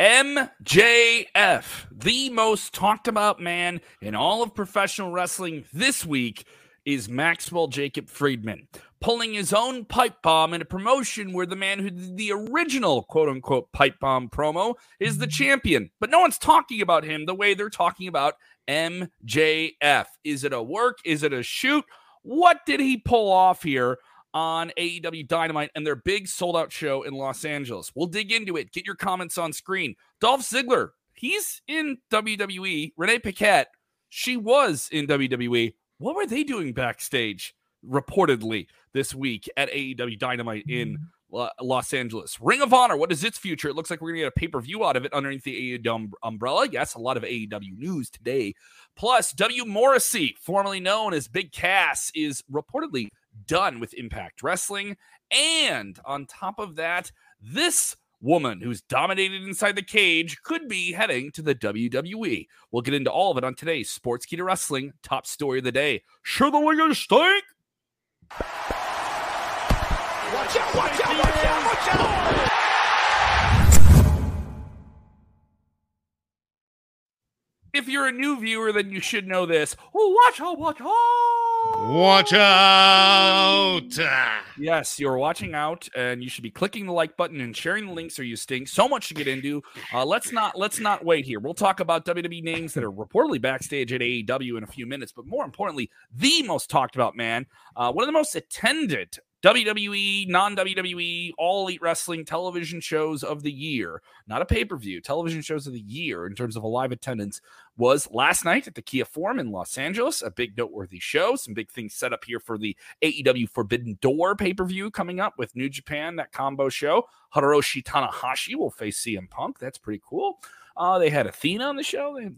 MJF, the most talked about man in all of professional wrestling this week, is Maxwell Jacob Friedman, pulling his own pipe bomb in a promotion where the man who did the original quote unquote pipe bomb promo is the champion. But no one's talking about him the way they're talking about MJF. Is it a work? Is it a shoot? What did he pull off here? On AEW Dynamite and their big sold out show in Los Angeles. We'll dig into it. Get your comments on screen. Dolph Ziggler, he's in WWE. Renee Paquette, she was in WWE. What were they doing backstage, reportedly, this week at AEW Dynamite in mm-hmm. Los Angeles? Ring of Honor, what is its future? It looks like we're going to get a pay per view out of it underneath the AEW um, umbrella. Yes, a lot of AEW news today. Plus, W. Morrissey, formerly known as Big Cass, is reportedly done with Impact Wrestling. And on top of that, this woman who's dominated inside the cage could be heading to the WWE. We'll get into all of it on today's Sportskeeda Wrestling top story of the day. Sure, the wingers stink. Watch out, watch out, watch out, watch out! If you're a new viewer, then you should know this. Oh, watch out, watch out! Watch out! Yes, you're watching out, and you should be clicking the like button and sharing the links, or you stink. So much to get into. Uh, let's not let's not wait here. We'll talk about WWE names that are reportedly backstage at AEW in a few minutes, but more importantly, the most talked about man, uh, one of the most attended WWE, non WWE, all elite wrestling television shows of the year, not a pay per view, television shows of the year in terms of a live attendance was last night at the Kia Forum in Los Angeles. A big noteworthy show. Some big things set up here for the AEW Forbidden Door pay per view coming up with New Japan, that combo show. Hiroshi Tanahashi will face CM Punk. That's pretty cool. Uh, they had Athena on the show. They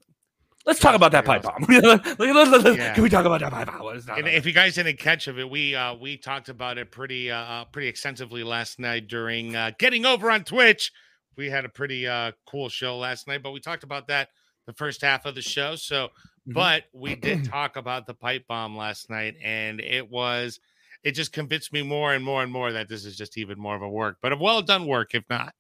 Let's talk about that pipe bomb. yeah. Can we talk about that pipe bomb? And if you guys didn't catch of it, we uh, we talked about it pretty uh, uh, pretty extensively last night during uh, getting over on Twitch. We had a pretty uh, cool show last night, but we talked about that the first half of the show. So, mm-hmm. but we did talk about the pipe bomb last night, and it was it just convinced me more and more and more that this is just even more of a work, but a well done work, if not.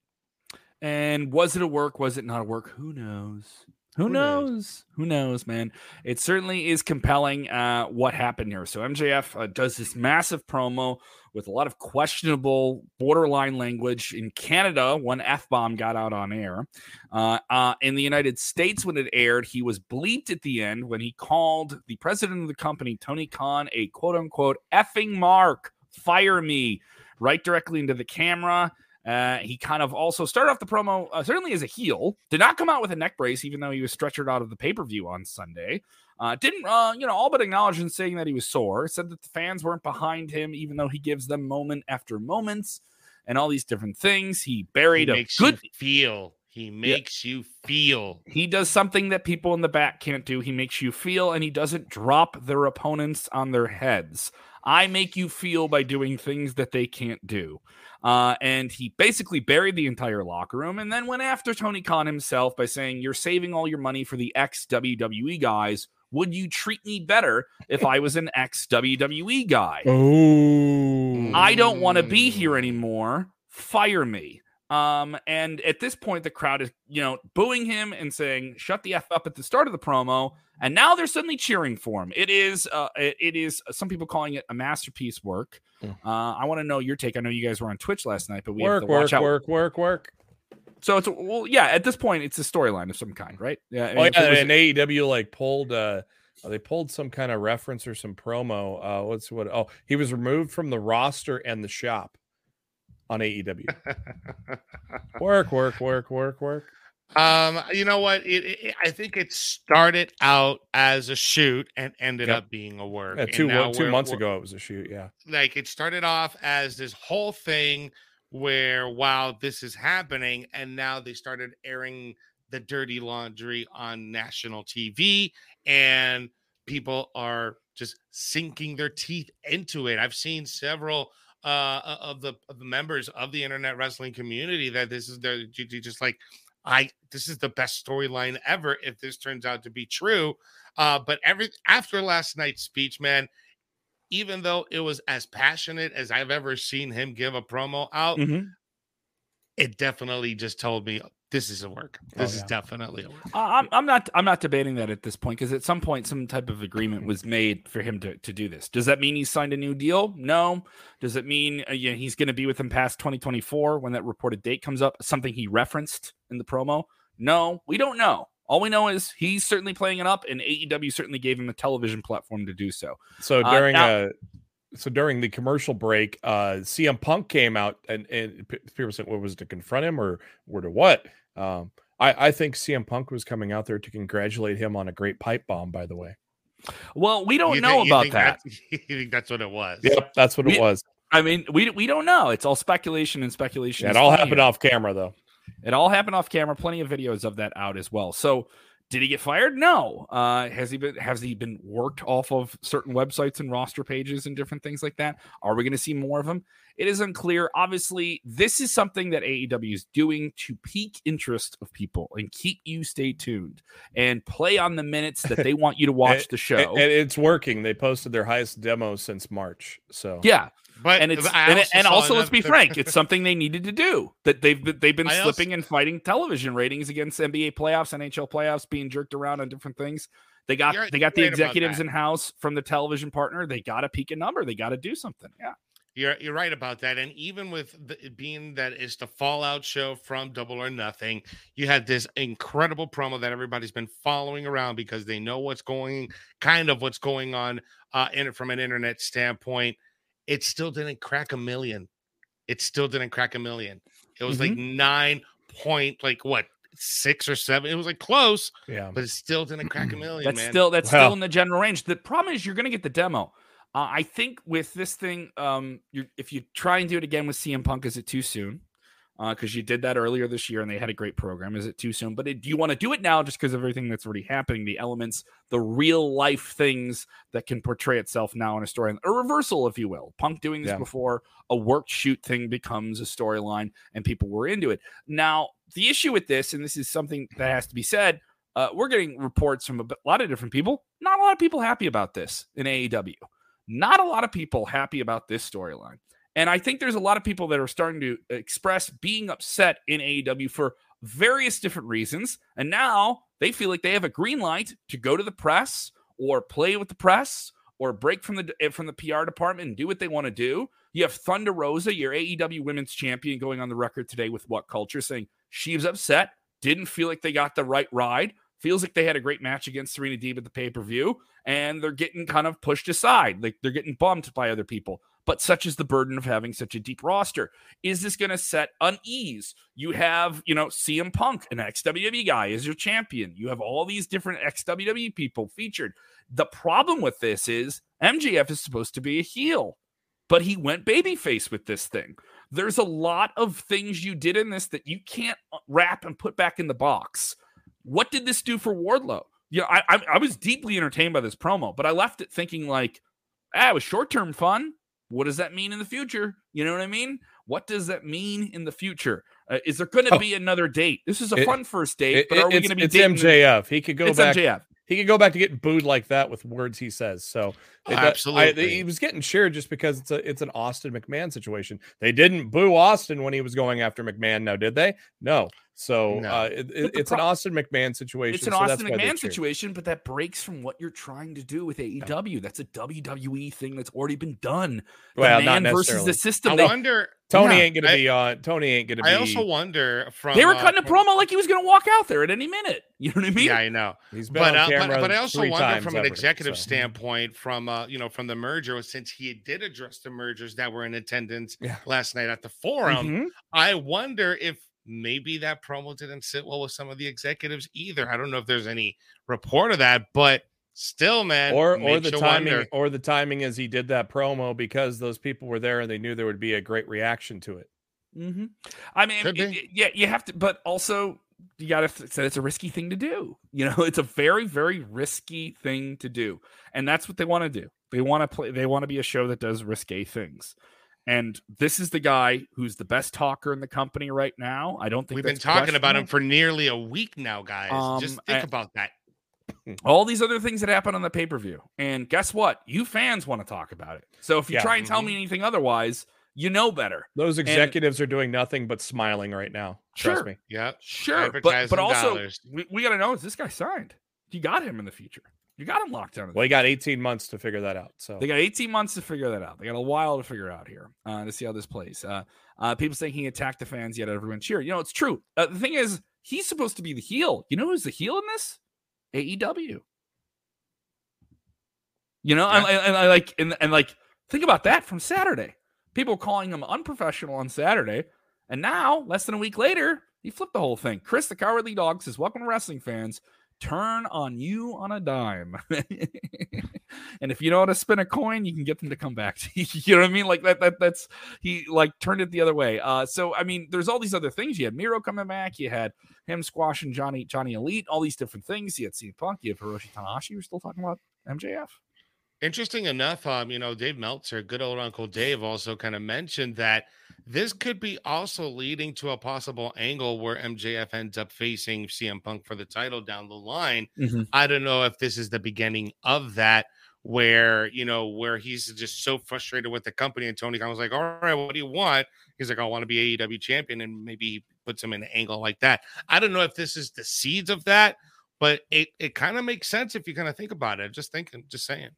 And was it a work? Was it not a work? Who knows? Who, Who knows? knows? Who knows, man? It certainly is compelling uh, what happened here. So MJF uh, does this massive promo with a lot of questionable borderline language. In Canada, one F bomb got out on air. Uh, uh, in the United States, when it aired, he was bleeped at the end when he called the president of the company, Tony Khan, a quote unquote effing mark, fire me, right directly into the camera. Uh, he kind of also started off the promo uh, certainly as a heel. Did not come out with a neck brace, even though he was stretchered out of the pay per view on Sunday. Uh, didn't uh, you know all but acknowledge in saying that he was sore. Said that the fans weren't behind him, even though he gives them moment after moments and all these different things. He buried he a good feel. He makes yeah. you feel. He does something that people in the back can't do. He makes you feel, and he doesn't drop their opponents on their heads. I make you feel by doing things that they can't do. Uh, and he basically buried the entire locker room and then went after Tony Khan himself by saying, You're saving all your money for the ex WWE guys. Would you treat me better if I was an ex WWE guy? Oh. I don't want to be here anymore. Fire me. Um, and at this point, the crowd is, you know, booing him and saying, "Shut the f up" at the start of the promo, and now they're suddenly cheering for him. It is, uh, it, it is. Some people calling it a masterpiece work. Mm. Uh, I want to know your take. I know you guys were on Twitch last night, but we work, have to watch work, out. Work, work, work, So it's well, yeah. At this point, it's a storyline of some kind, right? Yeah. Oh, yeah, and AEW like pulled. uh they pulled some kind of reference or some promo. Uh, what's what? Oh, he was removed from the roster and the shop on AEW. work, work, work, work, work. Um, you know what? It, it, I think it started out as a shoot and ended yep. up being a work. Yeah, two two months ago, it was a shoot. Yeah, like it started off as this whole thing where wow, this is happening, and now they started airing the dirty laundry on national TV, and people are just sinking their teeth into it. I've seen several uh, of the of the members of the internet wrestling community that this is the just like I this is the best storyline ever if this turns out to be true. Uh, but every after last night's speech, man, even though it was as passionate as I've ever seen him give a promo out, mm-hmm. it definitely just told me this is a work. Oh, This is yeah. definitely a work. Uh, I'm, I'm not I'm not debating that at this point because at some point some type of agreement was made for him to, to do this. Does that mean he signed a new deal? No. Does it mean uh, yeah, he's going to be with him past 2024 when that reported date comes up? Something he referenced in the promo? No, we don't know. All we know is he's certainly playing it up, and AEW certainly gave him a television platform to do so. So Uh, during now- uh so during the commercial break, uh CM Punk came out and, and people said, "What was it, to confront him or or to what?" Um, I I think CM Punk was coming out there to congratulate him on a great pipe bomb. By the way, Well, we don't You know think- about think that. that's- You think that's what it was? yep, that's what We- it was. I mean, we we don't know. It's all speculation and speculation. Yeah, it all happened here. off camera though. It all happened off camera. Plenty of videos of that out as well. So, did he get fired? No. Uh, has he been has he been worked off of certain websites and roster pages and different things like that? Are we going to see more of him? It is unclear. Obviously, this is something that AEW is doing to pique interest of people and keep you stay tuned and play on the minutes that they want you to watch the show. And, and it's working. They posted their highest demo since March. So yeah, But and it's and, it- and also let's be frank, it's something they needed to do. That they've been- they've been I also- slipping and fighting television ratings against NBA playoffs, NHL playoffs, being jerked around on different things. They got they got the you're right about executives in house from the television partner. They got to peak a number. They got to do something. Yeah. You're you're right about that, and even with the, being that it's the Fallout show from Double or Nothing, you had this incredible promo that everybody's been following around because they know what's going, kind of what's going on, uh, in it from an internet standpoint. It still didn't crack a million. It still didn't crack a million. It was like nine point, like what six or seven. It was like close, yeah, but it still didn't crack a million. That's man. still that's Well- still in the general range. The problem is you're going to get the demo. Uh, I think with this thing, um, you if you try and do it again with CM Punk, is it too soon? Because you did that earlier this year and they had a great program. Is it too soon? But it, do you want to do it now just because of everything that's already happening, the elements, the real life things that can portray itself now in a story, a reversal, if you will. Punk doing this Yeah. before a work shoot thing becomes a storyline and people were into it. Now, the issue with this, and this is something that has to be said, uh, we're getting reports from a lot of different people. Not a lot of people happy about this in AEW. Not a lot of people happy about this storyline. And I think there's a lot of people that are starting to express being upset in AEW for various different reasons. And now they feel like they have a green light to go to the press or play with the press or break from the eh, from the PR department and do what they want to do. You have Thunder Rosa, your AEW women's champion, going on the record today with what culture saying she was upset, didn't feel like they got the right ride, feels like they had a great match against Serena Deeb at the pay per view, and they're getting kind of pushed aside. Like they're getting bumped by other people. But such is the burden of having such a deep roster. Is this going to set unease? You have, you know, CM Punk, an ex WWE guy, is your champion. You have all these different ex WWE people featured. The problem with this is MJF is supposed to be a heel, but he went babyface with this thing. There's a lot of things you did in this that you can't uh, wrap and put back in the box. What did this do for Wardlow? Yeah, I, I, I was deeply entertained by this promo, but I left it thinking like, ah, it was short term fun. What does that mean in the future? You know what I mean? What does that mean in the future? Uh, is there going to Oh. be another date? This is a It- fun first date, It- but are we going to be it's dating? MJF. He could go it's back. MJF. He could go back to getting booed like that with words he says. So Oh, it- I- absolutely. he was getting cheered just because it's a it's an Austin McMahon situation. They didn't boo Austin when he was going after McMahon. Now did they? No. So No. uh, it, it- But the it's an Austin McMahon situation. It's an so Austin why McMahon situation, but that breaks from what you're trying to do with AEW. That's a WWE thing that's already been done. The Well, not man versus the system. I They, wonder. Tony Yeah. ain't gonna I- be on. Tony ain't gonna be. I also wonder from they were uh, cutting a promo like he was going to walk out there at any minute. You know what I mean? Yeah, I know. he's been But, on uh, camera. but but I also wonder times from an executive so. standpoint, from uh, you know, from the merger, since he did address the mergers that were in attendance Yeah. last night at the forum, Mhm. I wonder if maybe that promo didn't sit well with some of the executives either. I don't know if there's any report of that, but still, man, or or the timing wonder. or the timing is he did that promo because those people were there and they knew there would be a great reaction to it. Mm-hmm. I mean, it- it- yeah, you have to, but also you got to say it's a risky thing to do. You know, it's a very, very risky thing to do, and that's what they want to do. They want to play. They want to be a show that does risque things. And this is the guy who's the best talker in the company right now. I don't think We've been talking about him for nearly a week now, guys. Um, Just think I- about that. all these other things that happen on the pay per view. And guess what? You fans want to talk about it. So if you Yeah. try and tell me anything otherwise, You know better. Those executives are doing nothing but smiling right now. Trust Sure. me. Yep. Sure, but but also dollars. we, we got to know is this guy signed? You got him in the future. You got him locked down. Well, he got 18 months to figure that out. So They got 18 months to figure that out. They got a while to figure out here uh, to see how this plays. Uh, uh, people saying he attacked the fans, yet everyone cheered. You know, it's true. Uh, the thing is, he's supposed to be the heel. You know who's the heel in this? AEW. You know, and, and, and I like and, and like think about that from Saturday. People calling him unprofessional on Saturday, and now less than a week later, he flipped the whole thing. Chris, the cowardly dog, says, "Welcome to wrestling fans." Turn on you on a dime. and if you know how to spin a coin, you can get them to come back to you. You know what I mean? Like that, that that's he like turned it the other way. Uh so I mean, there's all these other things. You had Miro coming back, you had him squashing Johnny Johnny Elite, all these different things. You had CM Punk, you Hiroshi Tanahashi. We're still talking about MJF. Interesting enough, um, you know, Dave Meltzer, good old Uncle Dave, also kind of mentioned that this could be also leading to a possible angle where MJF ends up facing CM Punk for the title down the line. I don't know if this is the beginning of that, where you know, where he's just so frustrated with the company, and Tony Khan was like, "All right, what do you want?" He's like, "I want to be AEW champion," and maybe he puts him in an angle like that. I don't know if this is the seeds of that, but it it kind of makes sense if you kind of think about it. Just thinking, just saying.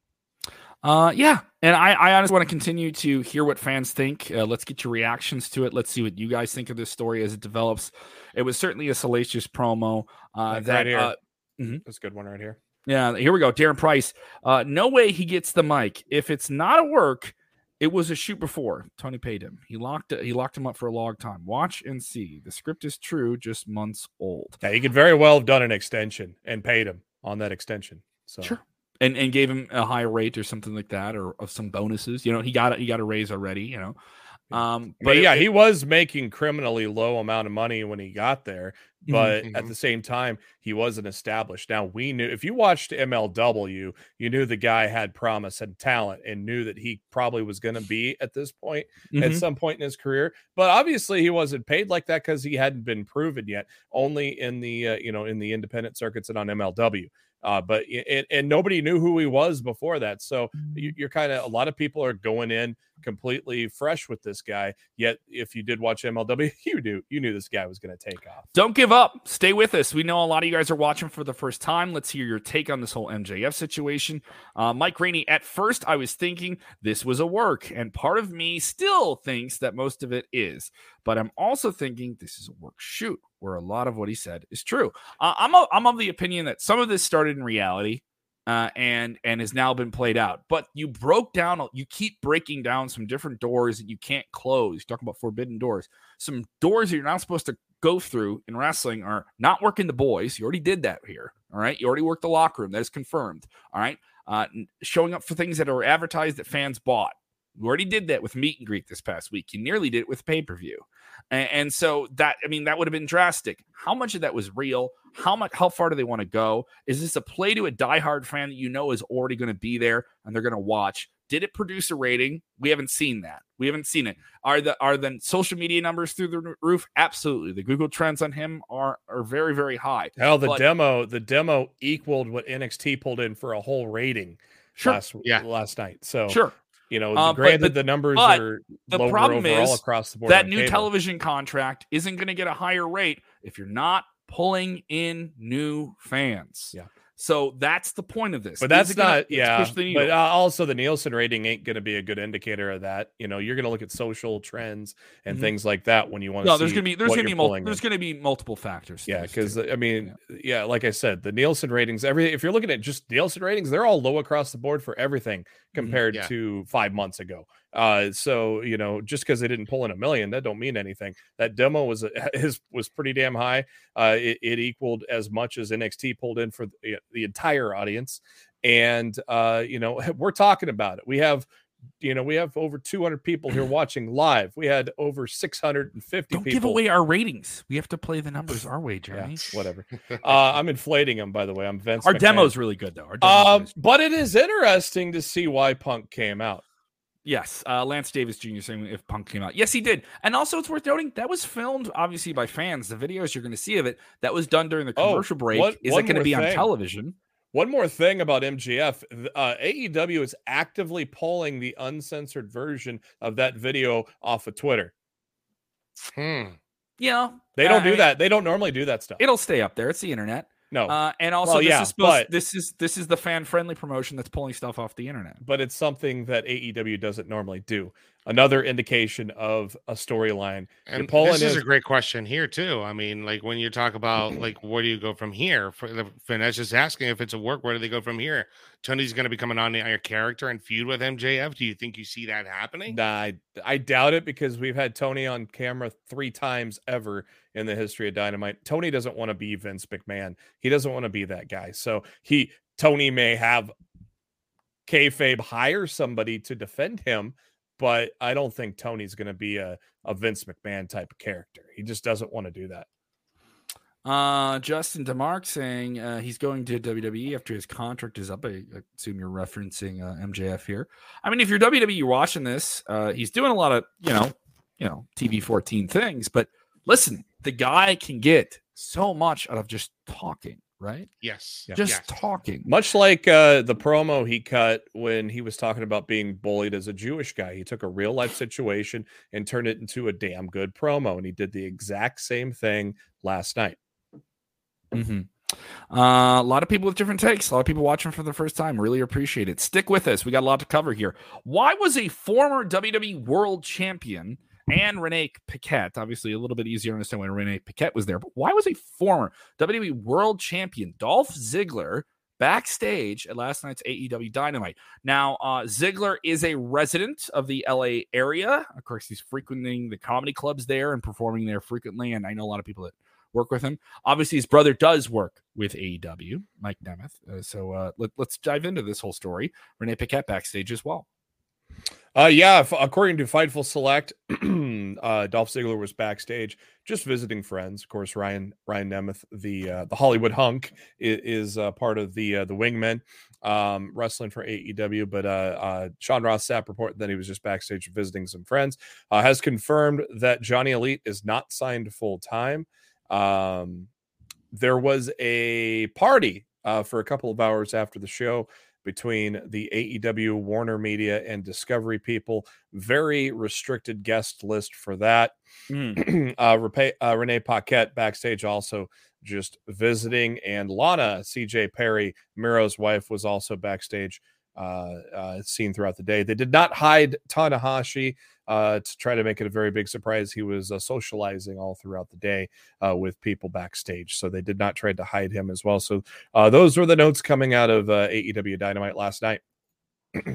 Uh, yeah, and I, I honestly want to continue to hear what fans think. Uh, let's get your reactions to it. Let's see what you guys think of this story as it develops. It was certainly a salacious promo. Uh, Like that right here. uh, that's a good one right here. yeah, here we go. Darren Price. Uh, no way he gets the mic. If it's not a work, it was a shoot before. Tony paid him. He locked he locked him up for a long time. Watch and see. The script is true, just months old. Yeah, he could very well have done an extension and paid him on that extension. So Sure. And and gave him a higher rate or something like that, or of some bonuses. You know, he got. He got a raise already. You know, um, but it- yeah, it- he was making criminally low amount of money when he got there. But at mhm. the same time, he wasn't established. Now we knew if you watched MLW, you knew the guy had promise and talent and knew that he probably was going to be at this point at Mhm. some point in his career. But obviously, he wasn't paid like that because he hadn't been proven yet. Only in the uh, you know in the independent circuits and on MLW. Uh, but and, and nobody knew who he was before that. So you, you're kind of a lot of people are going in completely fresh with this guy. Yet, if you did watch MLW, you knew you knew this guy was going to take off. Don't give up. Stay with us. We know a lot of you guys are watching for the first time. Let's hear your take on this whole MJF situation. Uh, Mike Rainey, at first, I was thinking this was a work, and part of me still thinks that most of it is. But I'm also thinking this is a work shoot, where a lot of what he said is true. Uh, I'm, a, I'm of the opinion that some of this started in reality. Uh, and and has now been played out. But you broke down, you keep breaking down some different doors that you can't close. You're talking about forbidden doors. Some doors that you're not supposed to go through in wrestling are not working the boys. You already did that here. All right. You already worked the locker room. That is confirmed. All right. Uh, showing up for things that are advertised that fans bought. You already did that with meet and greet this past week. You nearly did it with pay per view. And, and so that, I mean, that would have been drastic. How much of that was real? How much, how far do they want to go? Is this a play to a diehard fan that you know is already going to be there and they're going to watch? Did it produce a rating? We haven't seen that. We haven't seen it. Are the are the social media numbers through the roof? Absolutely. The Google trends on him are are very very high. Hell, the But- demo the demo equaled what NXT pulled in for a whole rating Sure, last Yeah. last night. So sure. You know, Uh, granted but- the numbers are the lower problem overall is across the board. That new cable. television contract isn't going to get a higher rate if you're not pulling in new fans. Yeah. So that's the point of this. But that's it gonna- not, yeah. But uh, also, the Nielsen rating ain't going to be a good indicator of that. You know, you're going to look at social trends and Mhm. things like that when you want to. no, there's going to be there's going to be mul- there's going to be multiple factors. Yeah, because. I mean, yeah. like I said, the Nielsen ratings, every if you're looking at just Nielsen ratings, they're all low across the board for everything compared Yeah. to five months ago. Uh, so you know, just because they didn't pull in a million, that don't mean anything. That demo was a- is was pretty damn high. Uh, it, it equaled as much as NXT pulled in for the, the entire audience, and uh, you know, we're talking about it. We have. You know, we have over 200 people here watching live. We had over 650 don't people. give away our ratings. We have to play the numbers our way, Yeah, whatever. Uh, I'm inflating them, by the way. I'm Vince. Our McMahon. demo's really good though. Our Um, really strong. but it is interesting to see why Punk came out. Yes, uh, Lance Davis Jr. saying if Punk came out. Yes, he did. And also, it's worth noting that was filmed obviously by fans. The videos you're going to see of it that was done during the Oh, commercial break. what- Is one it going to more be on television? One more thing about MJF uh, AEW is actively pulling the uncensored version of that video off of Twitter. Hmm. Yeah, They don't I do mean, that. They don't normally do that stuff. It'll stay up there. It's the internet. No, Uh, and also, Well, this yeah, is supposed. but- this is this is the fan friendly promotion that's pulling stuff off the internet. but it's something that AEW doesn't normally do. Another indication of a storyline. And this is is- a great question here too. I mean, like when you talk about like where do you go from here? For the Finesse is asking if it's a work, where do they go from here? Tony's going to become an on-air character and feud with MJF. Do you think you see that happening? Nah, I, I doubt it because we've had Tony on camera three times ever in the history of Dynamite. Tony doesn't want to be Vince McMahon. He doesn't want to be that guy. So he Tony may have kayfabe hire somebody to defend him, but I don't think Tony's going to be a, a Vince McMahon type of character. He just doesn't want to do that. Uh, Justin Demark saying uh, he's going to WWE after his contract is up. I assume you're referencing uh, MJF here. I mean, if you're WWE watching this, uh, he's doing a lot of you know, you know, TV 14 things. But listen, the guy can get so much out of just talking, right? Yes. Just yes. talking. Much like uh, the promo he cut when he was talking about being bullied as a Jewish guy, he took a real life situation and turned it into a damn good promo. And he did the exact same thing last night. hmm Uh, a lot of people with different takes. A lot of people watching for the first time. Really appreciate it. Stick with us. We got a lot to cover here. Why was a former WWE World Champion and Renee Paquette, obviously a little bit easier to understand when Renee Paquette was there, but why was a former WWE World Champion Dolph Ziggler backstage at last night's AEW Dynamite? Now, uh, Ziggler is a resident of the LA area. Of course, he's frequenting the comedy clubs there and performing there frequently. And I know a lot of people that work with him. Obviously, his brother does work with AEW, Mike Nemeth. Uh, so uh, let, us dive into this whole story. Renee Paquette backstage as well. Uh, yeah, f- according to Fightful Select, uh, Dolph Ziggler was backstage just visiting friends. Of course, Ryan Ryan Nemeth, the uh, the Hollywood hunk, is, is uh, part of the uh, the Wingmen, um, wrestling for AEW. But uh, Sean Ross Sapp reported that he was just backstage visiting some friends. Has confirmed that Johnny Elite is not signed full time. Um, there was a party for a couple of hours after the show between the AEW, Warner Media, and Discovery people. Very restricted guest list for that. Mm. uh, Repe- uh, Renee Paquette backstage also just visiting, and Lana CJ Perry, Miro's wife, was also backstage. Uh, uh, seen throughout the day. They did not hide Tanahashi uh, to try to make it a very big surprise. He was uh, socializing all throughout the day uh, with people backstage, so they did not try to hide him as well. So uh, those were the notes coming out of uh, AEW Dynamite last night.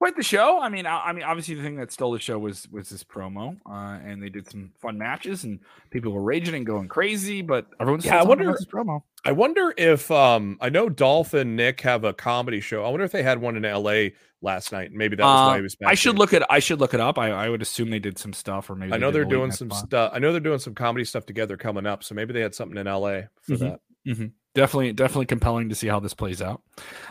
Quite the show. I mean, I, I mean, obviously the thing that stole the show was was this promo, uh, and they did some fun matches, and people were raging and going crazy. But everyone's Yeah, I wonder- this promo. I wonder if um I know Dolph and Nick have a comedy show. I wonder if they had one in LA last night. Maybe that was Uh, why he was back. I should look at. I should look it up. I, I would assume they did some stuff, or maybe I know did they're doing some stuff. I know they're doing some comedy stuff together coming up. So maybe they had something in LA for Mhm. that. Mhm. Definitely, definitely compelling to see how this plays out.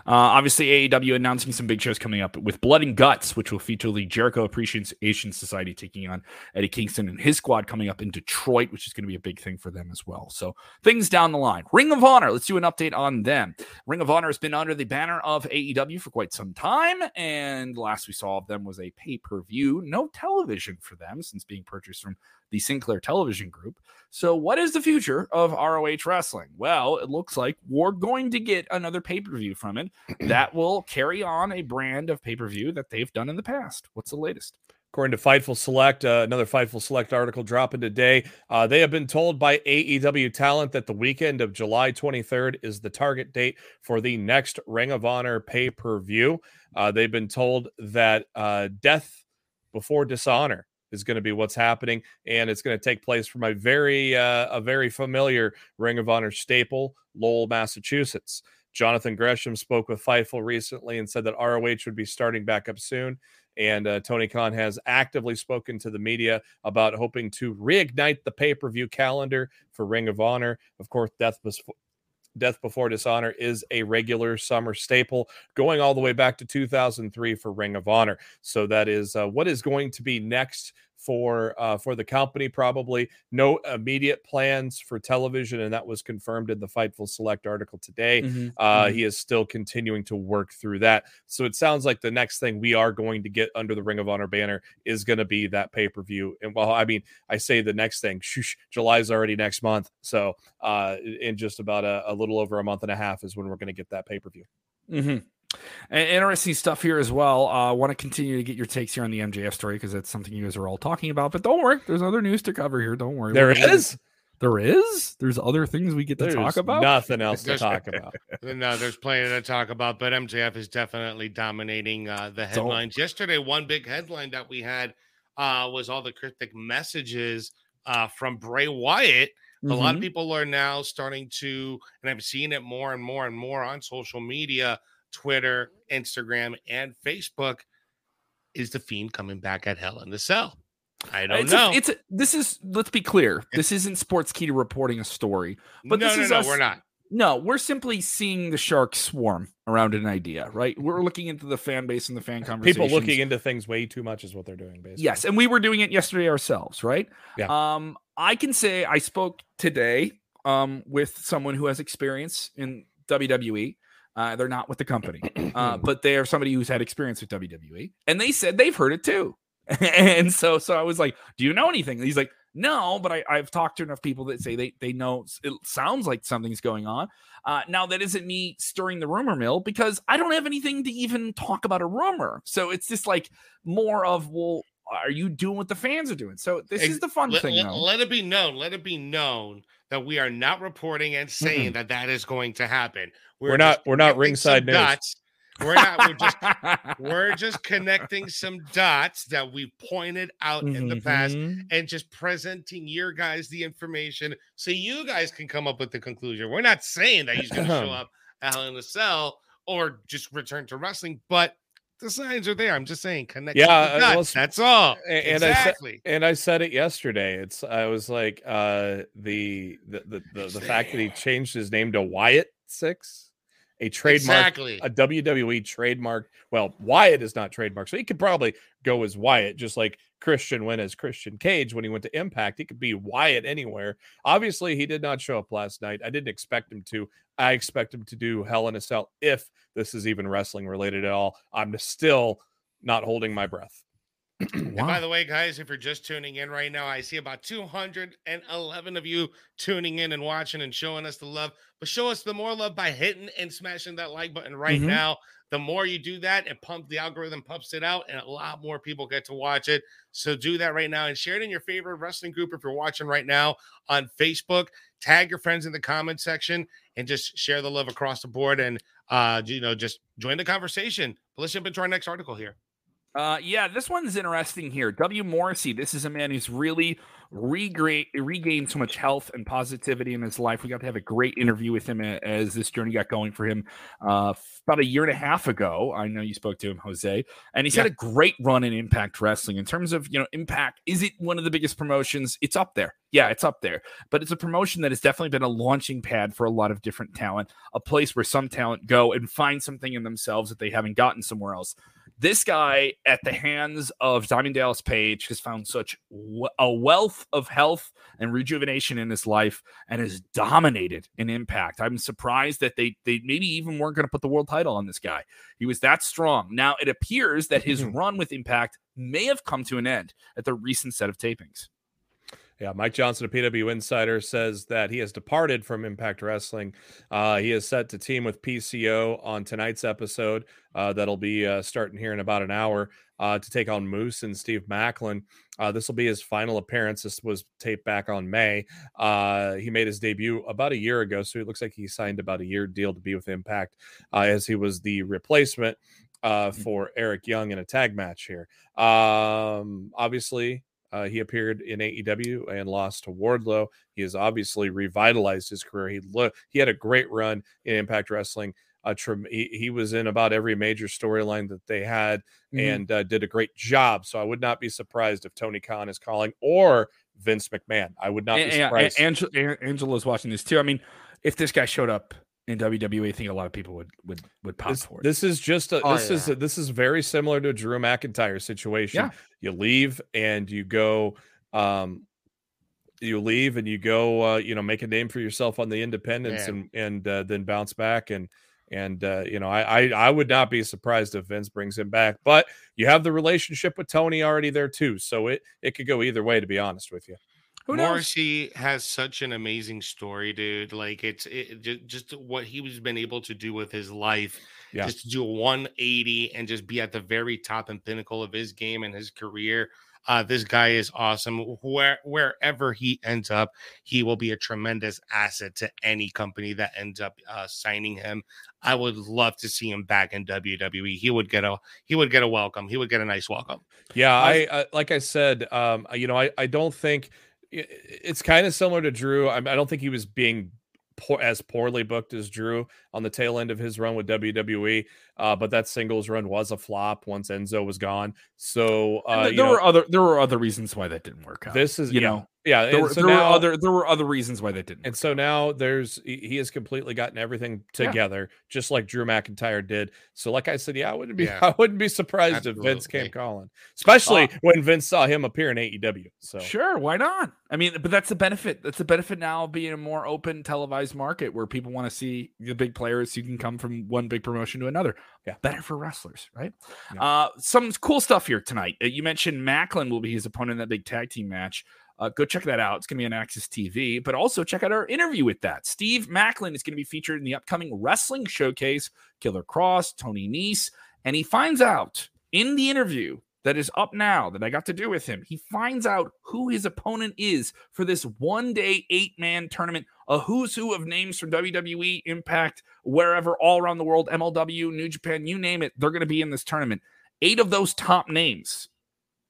Uh, obviously, AEW announcing some big shows coming up with Blood and Guts, which will feature the Jericho Appreciation Society taking on Eddie Kingston and his squad coming up in Detroit, which is going to be a big thing for them as well. So things down the line. Ring of Honor, let's do an update on them. Ring of Honor has been under the banner of AEW for quite some time, and last we saw of them was a pay per view, no television for them since being purchased from the Sinclair Television Group. So, what is the future of ROH wrestling? Well, it looks like we're going to get another pay per view from it that will carry on a brand of pay per view that they've done in the past. What's the latest? According to Fightful Select, uh, another Fightful Select article dropping today. Uh, they have been told by AEW talent that the weekend of July 23rd is the target date for the next Ring of Honor pay per view. Uh, they've been told that uh, Death Before Dishonor is going to be what's happening, and it's going to take place from a very uh, a very familiar Ring of Honor staple, Lowell, Massachusetts. Jonathan Gresham spoke with Fightful recently and said that ROH would be starting back up soon. And uh, Tony Khan has actively spoken to the media about hoping to reignite the pay per view calendar for Ring of Honor. Of course, Death Before. Death Before Dishonor is a regular summer staple going all the way back to 2003 for Ring of Honor. So that is uh, what is going to be next for uh, for the company. Probably no immediate plans for television, and that was confirmed in the Fightful Select article today. Mhm, Uh, mhm. He is still continuing to work through that. So it sounds like the next thing we are going to get under the Ring of Honor banner is going to be that pay per view. And well, I mean, I say the next thing. Shush, July's already next month, so uh, in just about a, a little over a month and a half is when we're going to get that pay per view. Mm-hmm. Interesting stuff here as well. I uh, want to continue to get your takes here on the MJF story because that's something you guys are all talking about. But don't worry, there's other news to cover here. Don't worry. There We're gonna- is. There is. There's other things we get to talk about. nothing else to talk about. No, there's plenty to talk about, but MJF is definitely dominating uh, the So- headlines. Yesterday, one big headline that we had uh, was all the cryptic messages uh, from Bray Wyatt. A lot of Mhm. people are now starting to, and I'm seeing it more and more and more on social media, Twitter, Instagram, and Facebook. Is the fiend coming back at Hell in the Cell? I don't it's know. A, it's a, this is. Let's be clear. This isn't Sportskeeda reporting a story. but no, this no, is no, us- we're not. No, we're simply seeing the sharks swarm around an idea, right? We're looking into the fan base and the fan conversation. People looking into things way too much is what they're doing. Basically, Yes, and we were doing it yesterday ourselves, right? Yeah. Um, I can say I spoke today um with someone who has experience in WWE. Uh, they're not with the company, uh, but they are somebody who's had experience with WWE, and they said they've heard it too. and so, so I was like, "Do you know anything?" And he's like, "No," but I, I've talked to enough people that say they they know it sounds like something's going on. Uh, now that isn't me stirring the rumor mill because I don't have anything to even talk about a rumor. So it's just like more of well, are you doing what the fans are doing? So this is the fun let, thing. let- let it be known. Let it be known that we are not reporting and saying that that is going to happen. We're not- we're not ringside news. dots. We're not. We're just. we're just connecting some dots that we pointed out in the past, Mhm. and just presenting your guys the information so you guys can come up with the conclusion. We're not saying that he's going to show up at Hell in a Cell or just return to wrestling, but the signs are there. I'm just saying, connect. Yeah, the uh, well, that's all. and I said- exactly. and I said it yesterday. It's I was like uh the the the, the, the fact that he changed his name to Wyatt Six, a trademark Exactly. a WWE trademark. Well, Wyatt is not trademark, so he could probably go as Wyatt, just like Christian went as Christian Cage when he went to Impact. He could be Wyatt anywhere. Obviously, he did not show up last night. I didn't expect him to. I expect him to do Hell in a Cell if this is even wrestling related at all. I'm still not holding my breath. And by the way, guys, if you're just tuning in right now, I see about 211 of you tuning in and watching and showing us the love. But show us the more love by hitting and smashing that like button right Mhm. now. The more you do that, it pumps the algorithm pumps it out, and a lot more people get to watch it. So do that right now and share it in your favorite wrestling group if you're watching right now on Facebook. Tag your friends in the comment section and just share the love across the board and uh you know just join the conversation. But let's jump into our next article here. Uh, yeah, this one's interesting here. W. Morrissey, this is a man who's really regra- regained so much health and positivity in his life. We got to have a great interview with him as this journey got going for him uh, about a year and a half ago. I know you spoke to him, Jose, and he's had a great run in Impact Wrestling. In terms of you know Impact, is it one of the biggest promotions? It's up there. Yeah, it's up there. But it's a promotion that has definitely been a launching pad for a lot of different talent, a place where some talent go and find something in themselves that they haven't gotten somewhere else this guy at the hands of Diamond Dallas Page has found such w- a wealth of health and rejuvenation in his life and has dominated in impact. I'm surprised that they they maybe even weren't going to put the world title on this guy. He was that strong. Now it appears that his run with impact may have come to an end at the recent set of tapings. Yeah, Mike Johnson, a PW Insider, says that he has departed from Impact Wrestling. Uh, he is set to team with PCO on tonight's episode. Uh, that'll be uh, starting here in about an hour uh, to take on Moose and Steve Maclin. Uh, this will be his final appearance. This was taped back on May. Uh, he made his debut about a year ago, so it looks like he signed about a year deal to be with Impact, uh, as he was the replacement uh, for Eric Young in a tag match here. Um, obviously, uh, he appeared in AEW and lost to Wardlow. He has obviously revitalized his career. He lo- he had a great run in Impact Wrestling. Uh, trem- he, he was in about every major storyline that they had and uh, did a great job. So I would not be surprised if Tony Khan is calling or Vince McMahon. I would not be And- and- surprised. Angela, Angela's watching this too. I mean, if this guy showed up in WWE, I think a lot of people would would would pop This, for it. this is just a, Oh, this is a, this is very similar to a Drew McIntyre situation. Yeah. You leave and you go um you leave and you go uh you know make a name for yourself on the independents Man. and and uh, then bounce back and and uh you know I, I I would not be surprised if Vince brings him back but you have the relationship with Tony already there too so it it could go either way to be honest with you Who knows? Morrissey has such an amazing story, dude. Like it's it, just what he was been able to do with his life. Yeah. Just to do a 180 and just be at the very top and pinnacle of his game and his career. Uh, this guy is awesome. Where wherever he ends up, he will be a tremendous asset to any company that ends up uh, signing him. I would love to see him back in WWE. He would get a he would get a welcome. He would get a nice welcome. Yeah, I- I, like I said, um, you know, I, I don't think it's kind of similar to Drew. I, I don't think he was being poor, as poorly booked as Drew on the tail end of his run with WWE. Uh, but that singles run was a flop once Enzo was gone. So uh, th- you there know, were other there were other reasons why that didn't work out. this is you yeah, know yeah. there, were, so there now- were other there were other reasons why that didn't. and work so out. now there's he has completely gotten everything Yeah. together, just like Drew McIntyre did. So, like I said, yeah, I wouldn't be Yeah. I wouldn't be surprised if Vince came calling, especially Uh, when Vince saw him appear in AEW. So Sure, why not? I mean, but that's the benefit. That's the benefit now of being a more open televised market where people want to see the big players who can come from one big promotion to another. Yeah. Better for wrestlers, right? Yeah. Uh some cool stuff here tonight. Uh, you mentioned Maclin will be his opponent in that big tag team match. Uh, go check that out. It's going to be on AXS TV, but also check out our interview with that. Steve Maclin is going to be featured in the upcoming wrestling showcase, Killer Kross, Tony Nese, and he finds out in the interview that is up now that I got to do with him. He finds out who his opponent is for this one day, eight man tournament, a who's who of names from WWE, Impact, wherever, all around the world, MLW, New Japan, you name it, they're going to be in this tournament. Eight of those top names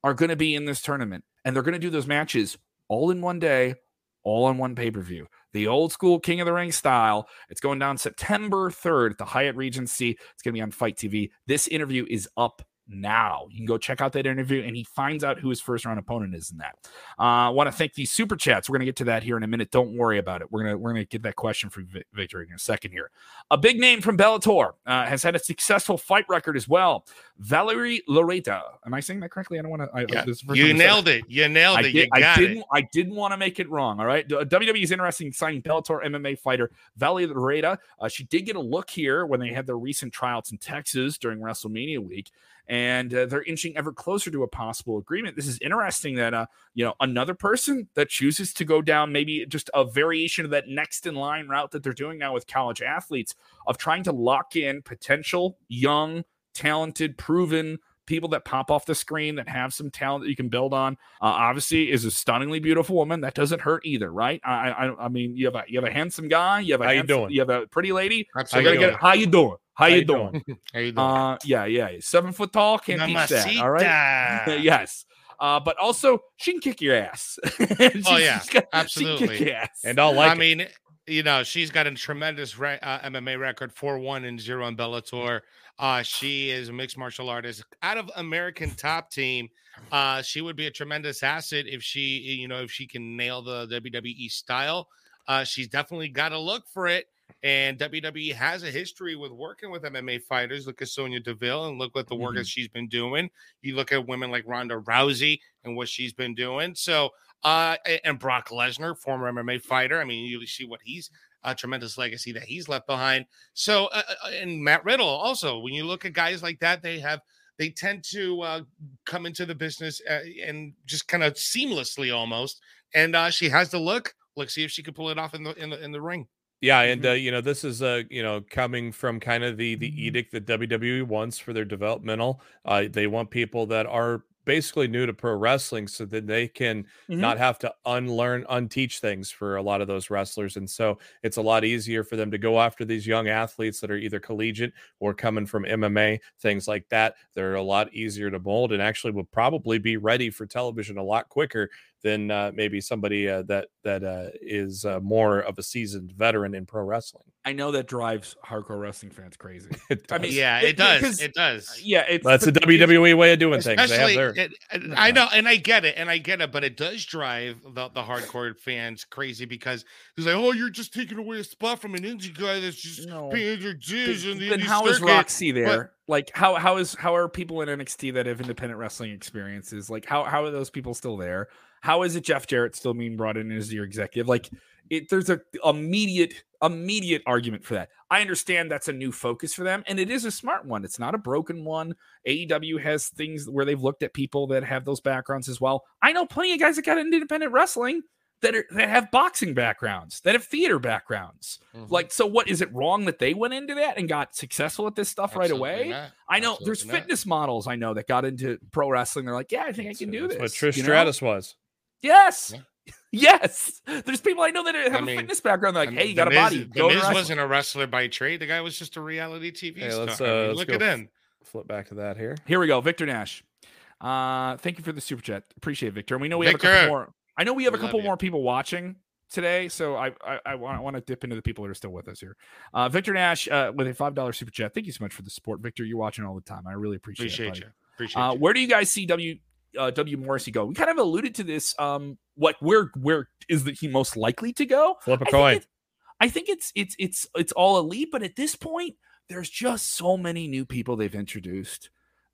are going to be in this tournament, and they're going to do those matches all in one day, all on one pay per view. The old school King of the Ring style. It's going down September 3rd at the Hyatt Regency. It's going to be on FITE TV. This interview is up now. You can go check out that interview, and he finds out who his first round opponent is in that. Uh, I want to thank these super chats. We're going to get to that here in a minute. Don't worry about it. We're gonna we're gonna get that question from Victor in a second here. A big name from Bellator uh, has had a successful fight record as well. Valerie Loureda. Am I saying that correctly? I don't want to. Yeah, the first You I nailed it. You nailed I, it. Did, you I didn't. it. I didn't want to make it wrong. All right. WWE is interested in signing Bellator MMA fighter Valerie Loureda. Uh, she did get a look here when they had their recent tryouts in Texas during WrestleMania week, and uh, they're inching ever closer to a possible agreement. This is interesting that uh, you know another person that chooses to go down maybe just a variation of that next in line route that they're doing now with college athletes of trying to lock in potential young, talented, proven people that pop off the screen that have some talent that you can build on. Uh, obviously, is a stunningly beautiful woman. That doesn't hurt either, right? I, I, I mean, you have a you have a handsome guy. You have a How you doing? You have a pretty lady. I Absolutely. gotta get. How you doing? How, you doing? How you doing? Uh, yeah, yeah. Seven foot tall. Can't teach that. All right. Yes. Uh, but also she can kick your ass. Oh, yeah. got- She can Absolutely. ass. and I'll like I it. mean, you know, she's got a tremendous re- uh, MMA record, four one and zero in Bellator. Uh, she is a mixed martial artist out of American Top Team. Uh, she would be a tremendous asset if she, you know, if she can nail the WWE style. Uh, she's definitely got to look for it. And WWE has a history with working with MMA fighters. Look at Sonya Deville and look at the work Mhm. that she's been doing. You look at women like Ronda Rousey and what she's been doing. So, uh, and Brock Lesnar, former MMA fighter. I mean, you see what he's a tremendous legacy that he's left behind. So, uh, uh, and Matt Riddle also. When you look at guys like that, they have they tend to uh, come into the business uh, and just kind of seamlessly almost. And uh, she has the look. Let's see if she can pull it off in the in the in the ring. Yeah, and Mm-hmm. uh, you know this is uh you know coming from kind of the the edict that WWE wants for their developmental. Uh, they want people that are basically new to pro wrestling so that they can Mhm. not have to unlearn, unteach things for a lot of those wrestlers, and so it's a lot easier for them to go after these young athletes that are either collegiate or coming from MMA, things like that. They're a lot easier to mold and actually will probably be ready for television a lot quicker than uh, maybe somebody uh, that that uh, is uh, more of a seasoned veteran in pro wrestling. I know that drives hardcore wrestling fans crazy. I mean, yeah, it- it does. 'cause- It does. Yeah, it's that's the WWE way of doing things. They have Especially, their it- it- I know, and I get it, and I get it, but it does drive the, the hardcore fans crazy because he's like, "Oh, you're just taking away a spot from an indie guy that's just No. paying your dues." in the then how is circuit." Roxy there? like how how is how are people in NXT that have independent wrestling experiences? Like how how are those people still there? How is it Jeff Jarrett still being brought in as your executive? Like it, there's a immediate immediate argument for that. I understand that's a new focus for them, and it is a smart one. It's not a broken one. AEW has things where they've looked at people that have those backgrounds as well. I know plenty of guys that got into independent wrestling that are that have boxing backgrounds, that have theater backgrounds. Mhm. Like, so what is it wrong that they went into that and got successful at this stuff right away? not. I know there's not. fitness models I know that got into pro wrestling. They're like, yeah, I think I can do That's this. what Trish you know? Stratus was. Yes. Yeah. Yes. There's people I know that have I a mean, fitness background. They're like, I hey, you got a body. The Go Miz wasn't a wrestler by trade. The guy was just a reality TV Hey, star. let's, I mean, uh, let's look at him. Flip back to that here. Here we go. Victor Nash. Uh, thank you for the super chat. Appreciate it, Victor. And we know we have a couple more. I know we have a couple more people watching today, so I I, I want to dip into the people that are still with us here. Uh, Victor Nash uh, with a five dollar super chat. Thank you so much for the support, Victor. You're watching all the time. I really appreciate, it. Buddy. you. Appreciate Uh, you. where do you guys see W uh, W Morrissey go? We kind of alluded to this. Um, what where where is that he most likely to go? Flip a I coin. Think it, I think it's it's it's it's all elite, but at this point, there's just so many new people they've introduced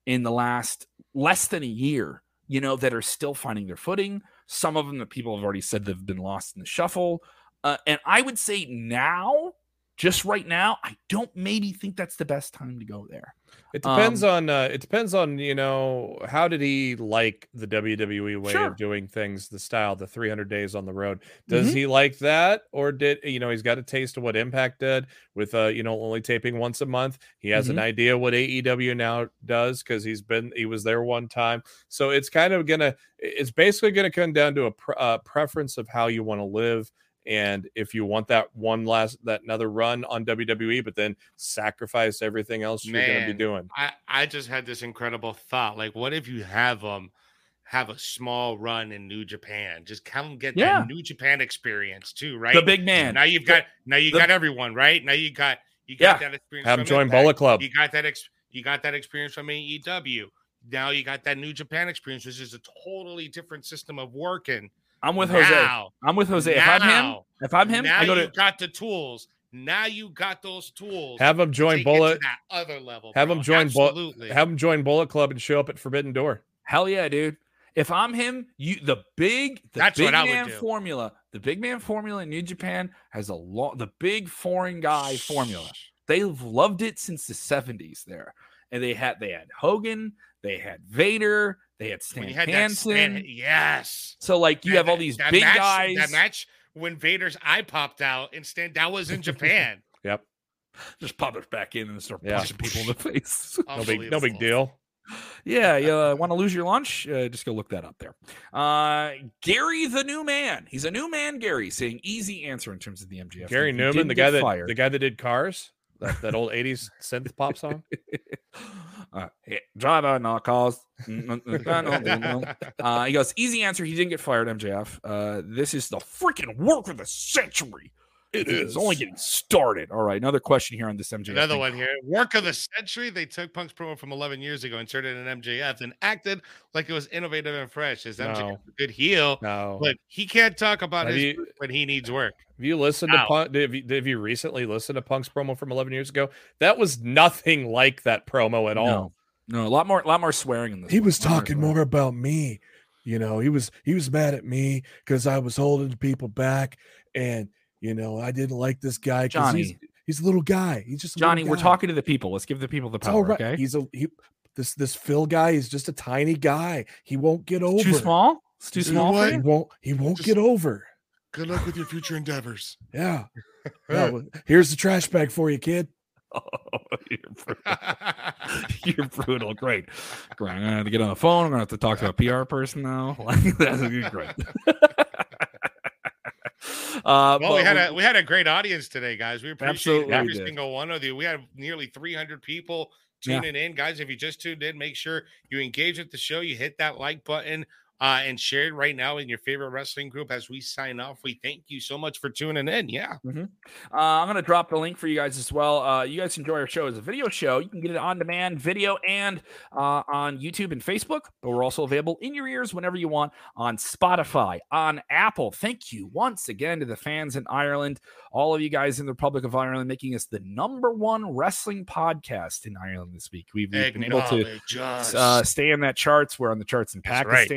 in the last less than a year. You know that are still finding their footing. Some of them that people have already said they've been lost in the shuffle. Uh, and I would say now, just right now, I don't maybe think that's the best time to go there. It depends Um, on uh, it depends on you know how did he like the WWE way Sure. of doing things, the style, the 300 days on the road. Does Mhm. he like that, or did you know he's got a taste of what Impact did with uh you know only taping once a month? He has an idea what AEW now does because he's been he was there one time. So it's kind of gonna it's basically gonna come down to a pre- uh, preference of how you want to live. And if you want that one last that another run on WWE, but then sacrifice everything else you're going to be doing. I, I just had this incredible thought. Like, what if you have them have a small run in New Japan? Just come get Yeah. that New Japan experience too, right? The big man. Now you've got now you the- got everyone, right? Now you got you got Yeah. that experience. Have him from join Impact. Bullet Club. You got that ex- you got that experience from AEW. Now you got that New Japan experience, which is a totally different system of working. I'm with Jose. Now, I'm with Jose. If I'm him, if I'm him, now I go you to got the tools. Now you got those tools. Have him to join take it to Bullet. that other level. Have bro. him join Bullet. Have him join Bullet Club and show up at Forbidden Door. Hell yeah, dude. If I'm him, you the big the That's big what I would man do. formula. The big man formula in New Japan has a lot the big foreign guy formula. They've loved it since the 70s there. And they had they had Hogan, they had Vader, they had when Stan you had Hansen. Stan- yes. so like you That- have all these big match, guys. That match when Vader's eye popped out and Stan that was in Japan. Yep. just pop it back in and start Yeah. punching people in the face. No big, no big deal. Yeah, you uh, want to lose your lunch? Uh, just go look that up there. Uh, Gary, the new man. He's a new man. Gary saying easy answer in terms of the MJF. Gary Newman, the guy that fired. the guy that did Cars, that, that old '80s synth pop song. Uh, yeah, driver, not cars. uh, he goes easy answer. He didn't get fired. MJF. Uh, this is the freaking work of the century. It It's only getting started. All right, another question here on this MJF. Another thing. one here. Work of the century. They took Punk's promo from 11 years ago, inserted an MJF, and acted like it was innovative and fresh. Is MJF No. a good heel? No. But he can't talk about Have his you- when he needs work. Have you listened Ow. to Punk? Have you, have you recently listened to Punk's promo from 11 years ago? That was nothing like that promo at all. No, no, a lot more, a lot more swearing in this. he one. was talking swearing. more about me you know he was he was mad at me because i was holding people back and you know i didn't like this guy 'cause he's, Johnny. he's a little guy he's just a little Johnny, we're talking to the people. Let's give the people the power. all right Okay, he's a he this this phil guy is just a tiny guy he won't get over too small. It's too You small he won't he won't Just- get over Good luck with your future endeavors. yeah Yeah, well, here's the trash bag for you kid Oh, you're, brutal. you're brutal. Great. Great. I'm gonna have to get on the phone. I'm gonna have to talk to a PR person now. Like that's great. Uh, Well, we had we- a we had a great audience today, guys. We appreciate Absolutely every single one of you. We had nearly 300 people Yeah. tuning in, guys. If you just tuned in, make sure you engage with the show. You hit that like button. Uh, and share it right now in your favorite wrestling group as we sign off. We thank you so much for tuning in. Yeah. Uh, I'm going to drop the link for you guys as well. Uh, you guys enjoy our show as a video show. You can get it on demand, video, and uh, on YouTube and Facebook. But we're also available in your ears whenever you want on Spotify, on Apple. Thank you once again to the fans in Ireland, all of you guys in the Republic of Ireland, making us the number one wrestling podcast in Ireland this week. We've, we've been able to uh, stay in that charts. We're on the charts in That's right.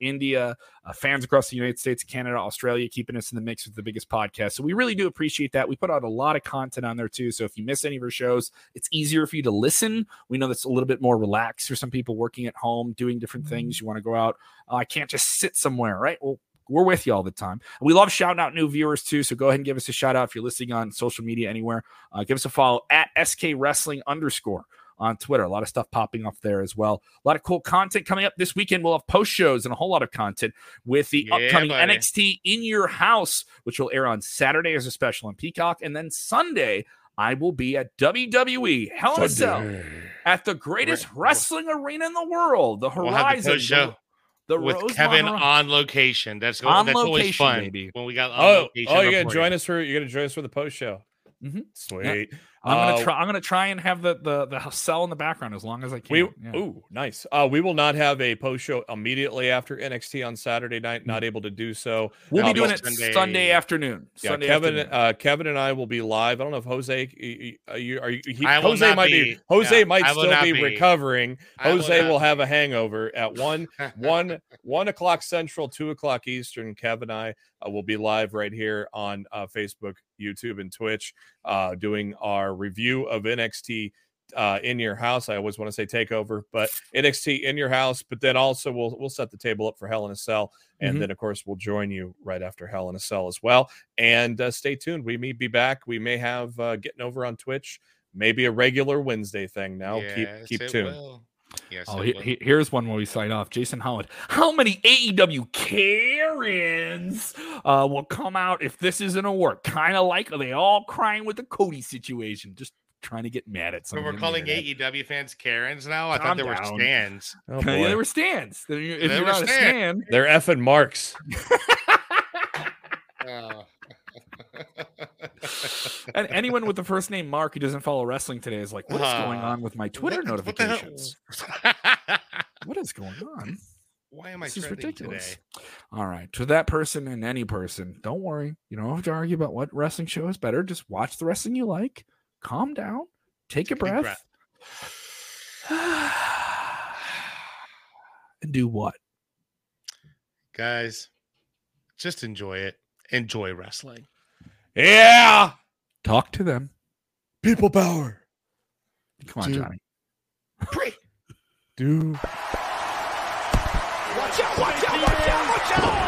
India, uh, fans across the United States, Canada, Australia, keeping us in the mix with the biggest podcast. So we really do appreciate that. We put out a lot of content on there too. So if you miss any of our shows, it's easier for you to listen. We know that's a little bit more relaxed for some people working at home, doing different things. You want to go out. Uh, I can't just sit somewhere, right? Well, we're with you all the time. We love shouting out new viewers too. So go ahead and give us a shout out if you're listening on social media anywhere. Uh, give us a follow at SK Wrestling underscore on Twitter. A lot of stuff popping up there as well. A lot of cool content coming up this weekend. We'll have post shows and a whole lot of content with the Yeah, upcoming buddy. NXT in your house, which will air on Saturday as a special on Peacock. And then Sunday, I will be at WWE Hell in a Cell at the greatest Right. wrestling arena in the world, the We'll Horizon. show the with Rosemont Kevin Horizon. on location. That's go- On that's always location, fun baby. when we got on Oh, location oh, you're gonna join us for you're gonna join us for the post show. Mhm. Sweet. I'm gonna Uh, try. I'm gonna try and have the the the cell in the background as long as I can. We Yeah. ooh nice. Uh, we will not have a post show immediately after NXT on Saturday night. Not able to do so. We'll Uh, be doing it Sunday- Sunday, afternoon. Yeah, Sunday Kevin. afternoon. Uh, Kevin and I will be live. I don't know if Jose. y- y- Are you? Are you he, Jose might be. be. Jose Yeah, might still be, be. recovering. I will Jose will have a hangover at one one one o'clock Central, two o'clock Eastern. Kevin and I uh, will be live right here on uh, Facebook, YouTube, and Twitch, uh, doing our review of NXT uh, in your house. I always want to say takeover, but NXT in your house. But then also we'll we'll set the table up for Hell in a Cell, and Mhm. then of course we'll join you right after Hell in a Cell as well. And uh, stay tuned. We may be back. We may have uh, getting over on Twitch. Maybe a regular Wednesday thing now. Yes, keep keep tuned. will. Yes, Oh, he- he- here's one where we sign off. Jason Holland. How many AEW Karens uh, will come out if this isn't a work? Kind of like are they all crying with the Cody situation? Just trying to get mad at So something. we're calling AEW fans Karens now. I Calm thought they were down. stands. Oh, yeah, boy. they were stands. Then you- If They you're were not a stand. stand, They're effing marks. Oh. And anyone with the first name Mark who doesn't follow wrestling today is like, what is going on with my Twitter What- what notifications? What is going on? Why am I This is ridiculous. today? All right. To that person and any person, don't worry. You don't have to argue about what wrestling show is better. Just watch the wrestling you like. Calm down. Take a Take a big breath. and do what? Guys, just enjoy it. Enjoy wrestling. Yeah. Talk to them. People power. Come on, Dude. Johnny. Do Watch out, watch out, watch out, watch out!